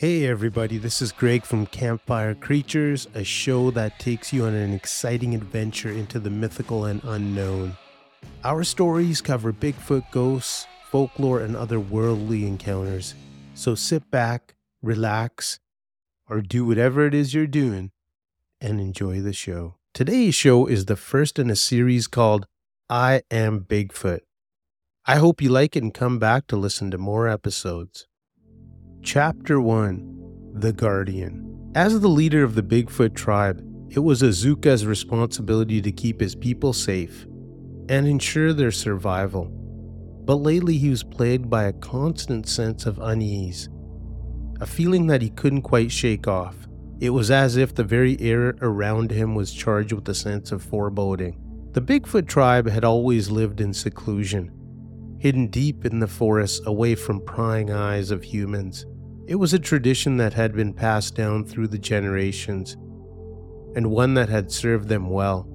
Hey, everybody, this is Greg from Campfire Creatures, a show that takes you on an exciting adventure into the mythical and unknown. Our stories cover Bigfoot ghosts, folklore, and other worldly encounters. So sit back, relax, or do whatever it is you're doing and enjoy the show. Today's show is the first in a series called I Am Bigfoot. I hope you like it and come back to listen to more episodes. Chapter 1 The Guardian. As the leader of the Bigfoot tribe, it was Azukah's responsibility to keep his people safe and ensure their survival. But lately he was plagued by a constant sense of unease, a feeling that he couldn't quite shake off. It was as if the very air around him was charged with a sense of foreboding. The Bigfoot tribe had always lived in seclusion, hidden deep in the forests away from prying eyes of humans. It was a tradition that had been passed down through the generations, and one that had served them well.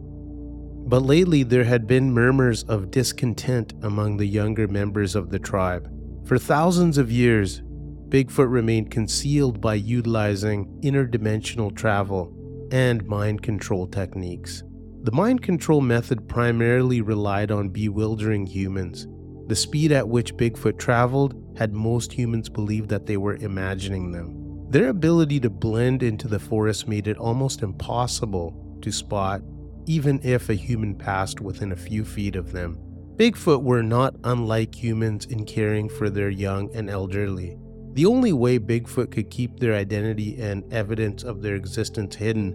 But lately there had been murmurs of discontent among the younger members of the tribe. For thousands of years, Bigfoot remained concealed by utilizing interdimensional travel and mind control techniques. The mind control method primarily relied on bewildering humans. The speed at which Bigfoot traveled had most humans believe that they were imagining them. Their ability to blend into the forest made it almost impossible to spot, even if a human passed within a few feet of them. Bigfoot were not unlike humans in caring for their young and elderly. The only way Bigfoot could keep their identity and evidence of their existence hidden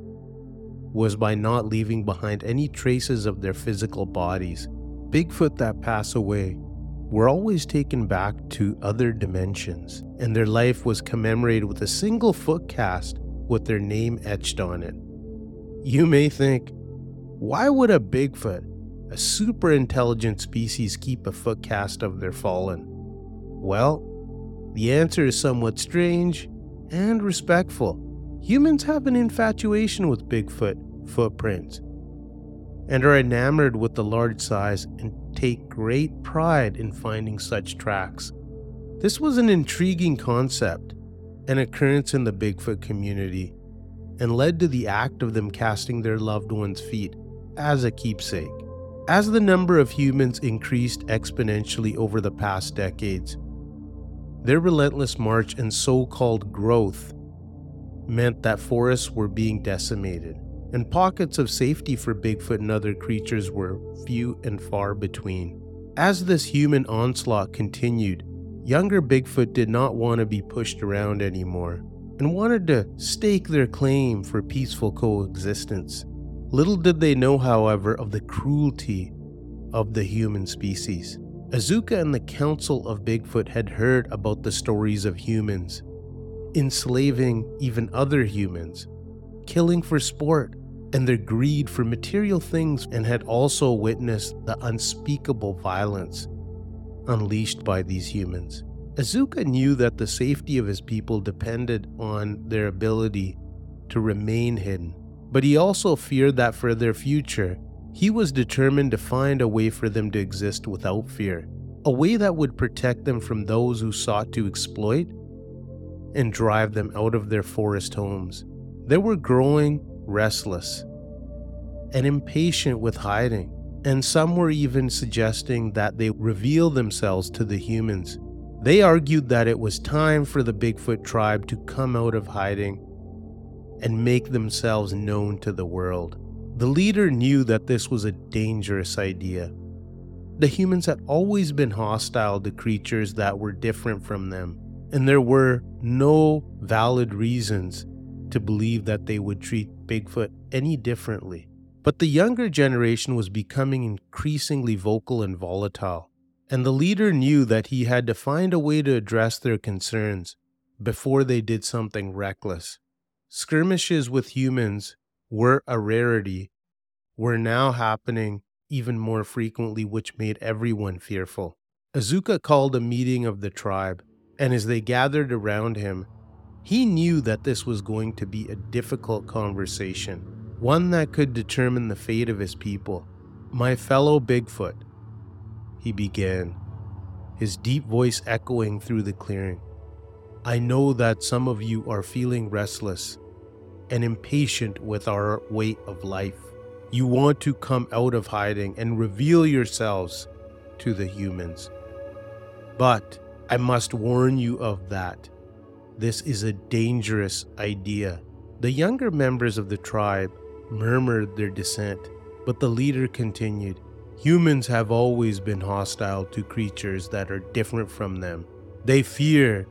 was by not leaving behind any traces of their physical bodies. Bigfoot that pass away were always taken back to other dimensions, and their life was commemorated with a single foot cast with their name etched on it. You may think, why would a Bigfoot, a super intelligent species, keep a foot cast of their fallen? Well, the answer is somewhat strange and respectful. Humans have an infatuation with Bigfoot footprints and are enamored with the large size and take great pride in finding such tracks. This was an intriguing concept, an occurrence in the Bigfoot community, and led to the act of them casting their loved one's feet as a keepsake. As the number of humans increased exponentially over the past decades, their relentless march and so called growth meant that forests were being decimated and pockets of safety for Bigfoot and other creatures were few and far between. As this human onslaught continued, younger Bigfoot did not want to be pushed around anymore and wanted to stake their claim for peaceful coexistence. Little did they know, however, of the cruelty of the human species. Azukah and the Council of Bigfoot had heard about the stories of humans, enslaving even other humans, killing for sport, and their greed for material things, and had also witnessed the unspeakable violence unleashed by these humans. Azukah knew that the safety of his people depended on their ability to remain hidden, but he also feared that for their future, he was determined to find a way for them to exist without fear, a way that would protect them from those who sought to exploit and drive them out of their forest homes. They were growing restless, and impatient with hiding, and some were even suggesting that they reveal themselves to the humans. They argued that it was time for the Bigfoot tribe to come out of hiding and make themselves known to the world. The leader knew that this was a dangerous idea. The humans had always been hostile to creatures that were different from them, and there were no valid reasons to believe that they would treat Bigfoot any differently. But the younger generation was becoming increasingly vocal and volatile, and the leader knew that he had to find a way to address their concerns before they did something reckless. Skirmishes with humans were a rarity, were now happening even more frequently, which made everyone fearful. Azukah called a meeting of the tribe, and as they gathered around him, he knew that this was going to be a difficult conversation, one that could determine the fate of his people. My fellow Bigfoot, he began, his deep voice echoing through the clearing. I know that some of you are feeling restless and impatient with our way of life. You want to come out of hiding and reveal yourselves to the humans. But I must warn you of that. This is a dangerous idea. The younger members of the tribe murmured their dissent, but the leader continued Humans have always been hostile to creatures that are different from them. They fear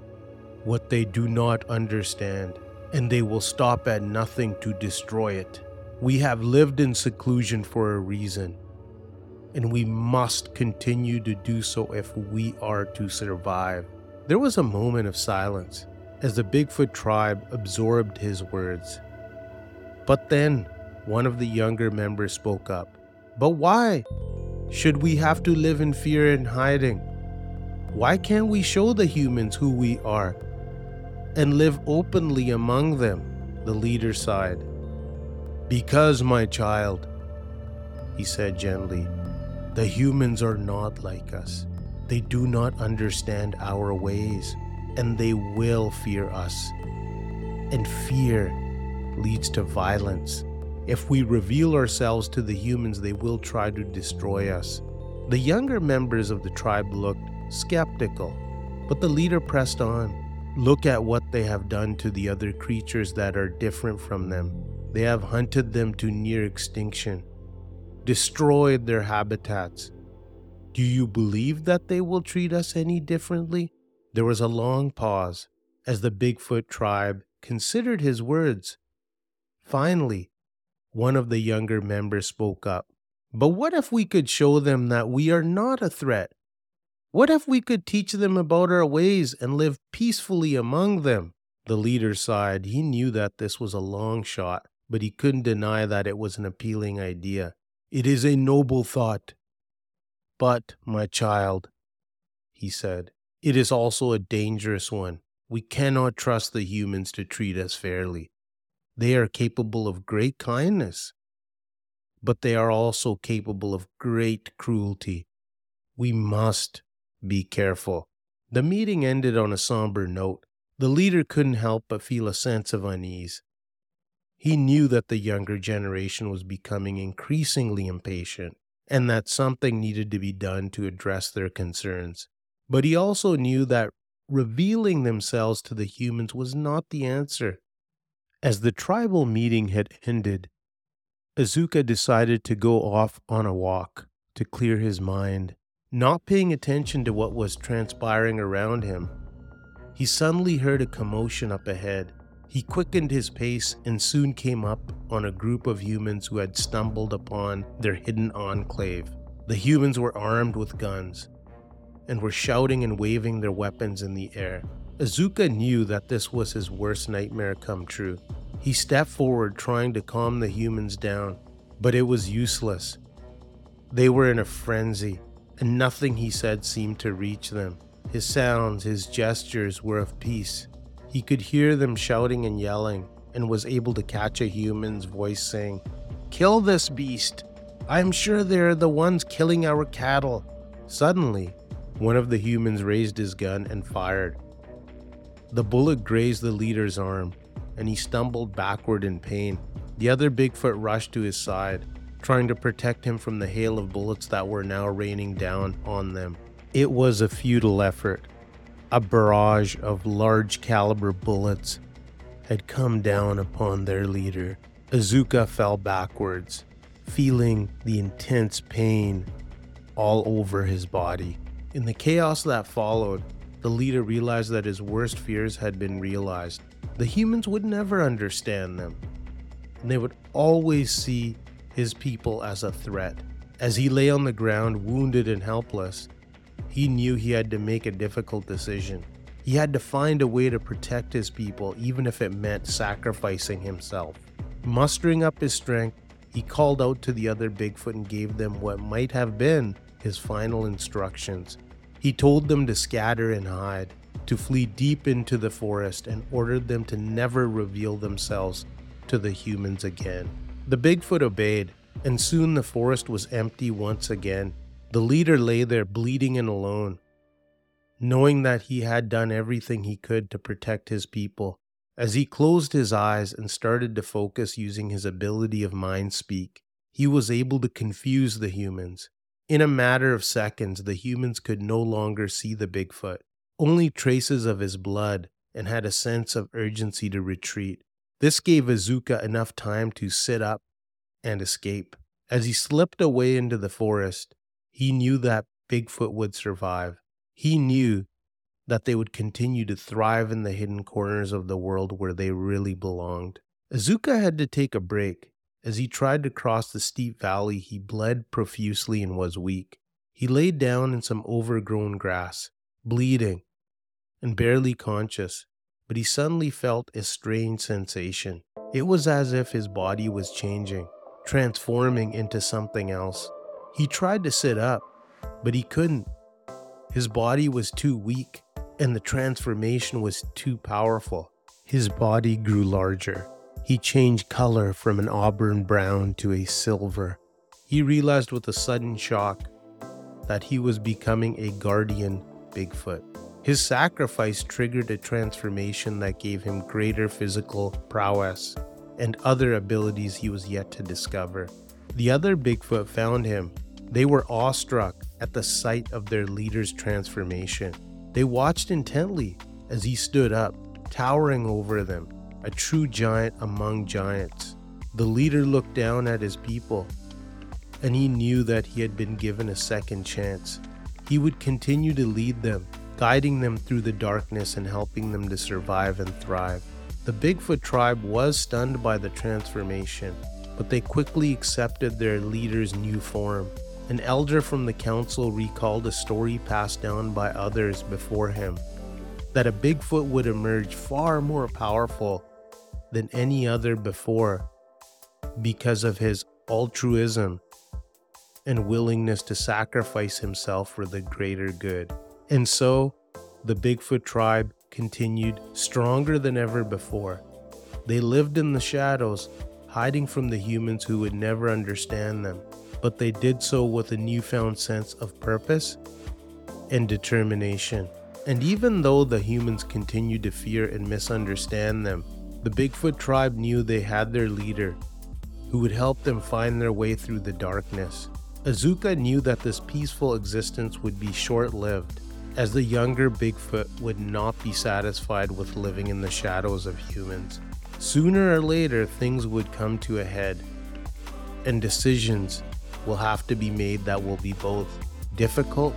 what they do not understand, and they will stop at nothing to destroy it. We have lived in seclusion for a reason, and we must continue to do so if we are to survive. There was a moment of silence as the Bigfoot tribe absorbed his words. But then one of the younger members spoke up. But why should we have to live in fear and hiding? Why can't we show the humans who we are and live openly among them? The leader sighed. Because, my child, he said gently, the humans are not like us. They do not understand our ways, and they will fear us. And fear leads to violence. If we reveal ourselves to the humans, they will try to destroy us. The younger members of the tribe looked skeptical, but the leader pressed on. Look at what they have done to the other creatures that are different from them. They have hunted them to near extinction, destroyed their habitats. Do you believe that they will treat us any differently? There was a long pause as the Bigfoot tribe considered his words. Finally, one of the younger members spoke up. But what if we could show them that we are not a threat? What if we could teach them about our ways and live peacefully among them? The leader sighed. He knew that this was a long shot, but he couldn't deny that it was an appealing idea. It is a noble thought. But, my child, he said, it is also a dangerous one. We cannot trust the humans to treat us fairly. They are capable of great kindness, but they are also capable of great cruelty. We must be careful. The meeting ended on a somber note. The leader couldn't help but feel a sense of unease. He knew that the younger generation was becoming increasingly impatient and that something needed to be done to address their concerns. But he also knew that revealing themselves to the humans was not the answer. As the tribal meeting had ended, Azukah decided to go off on a walk to clear his mind. Not paying attention to what was transpiring around him, he suddenly heard a commotion up ahead. He quickened his pace and soon came up on a group of humans who had stumbled upon their hidden enclave. The humans were armed with guns and were shouting and waving their weapons in the air. Azukah knew that this was his worst nightmare come true. He stepped forward trying to calm the humans down, but it was useless. They were in a frenzy, and nothing he said seemed to reach them. His sounds, his gestures were of peace. He could hear them shouting and yelling, and was able to catch a human's voice saying, Kill this beast! I'm sure they're the ones killing our cattle. Suddenly, one of the humans raised his gun and fired. The bullet grazed the leader's arm, and he stumbled backward in pain. The other Bigfoot rushed to his side, trying to protect him from the hail of bullets that were now raining down on them. It was a futile effort. A barrage of large caliber bullets had come down upon their leader. Azukah fell backwards, feeling the intense pain all over his body. In the chaos that followed, the leader realized that his worst fears had been realized. The humans would never understand them, and they would always see his people as a threat. As he lay on the ground, wounded and helpless, he knew he had to make a difficult decision. He had to find a way to protect his people, even if it meant sacrificing himself. Mustering up his strength, he called out to the other Bigfoot and gave them what might have been his final instructions. He told them to scatter and hide, to flee deep into the forest, and ordered them to never reveal themselves to the humans again. The Bigfoot obeyed, and soon the forest was empty once again. The leader lay there bleeding and alone. knowing that he had done everything he could to protect his people. As he closed his eyes and started to focus using his ability of mind speak, he was able to confuse the humans. In a matter of seconds, the humans could no longer see the Bigfoot, only traces of his blood, and had a sense of urgency to retreat. This gave Azukah enough time to sit up and escape. As he slipped away into the forest, he knew that Bigfoot would survive. He knew that they would continue to thrive in the hidden corners of the world where they really belonged. Azukah had to take a break. As he tried to cross the steep valley, he bled profusely and was weak. He laid down in some overgrown grass, bleeding and barely conscious, but he suddenly felt a strange sensation. It was as if his body was changing, transforming into something else. He tried to sit up, but he couldn't. His body was too weak, and the transformation was too powerful. His body grew larger. He changed color from an auburn brown to a silver. He realized with a sudden shock that he was becoming a guardian Bigfoot. His sacrifice triggered a transformation that gave him greater physical prowess and other abilities he was yet to discover. The other Bigfoot found him. They were awestruck at the sight of their leader's transformation. They watched intently as he stood up, towering over them, a true giant among giants. The leader looked down at his people, and he knew that he had been given a second chance. He would continue to lead them, guiding them through the darkness and helping them to survive and thrive. The Bigfoot tribe was stunned by the transformation, but they quickly accepted their leader's new form. An elder from the council recalled a story passed down by others before him that a Bigfoot would emerge far more powerful than any other before because of his altruism and willingness to sacrifice himself for the greater good. And so, the Bigfoot tribe continued stronger than ever before. They lived in the shadows, hiding from the humans who would never understand them, but they did so with a newfound sense of purpose and determination. And even though the humans continued to fear and misunderstand them, the Bigfoot tribe knew they had their leader, who would help them find their way through the darkness. Azukah knew that this peaceful existence would be short lived, as the younger Bigfoot would not be satisfied with living in the shadows of humans. Sooner or later, things would come to a head, and decisions will have to be made that will be both difficult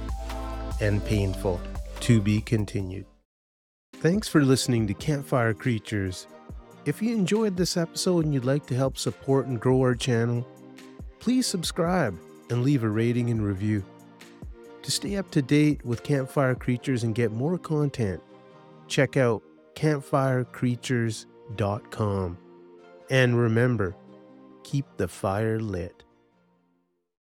and painful. To be continued. Thanks for listening to Campfire Creatures. If you enjoyed this episode and you'd like to help support and grow our channel, please subscribe and leave a rating and review. To stay up to date with Campfire Creatures and get more content, check out campfirecreatures.com. And remember, keep the fire lit.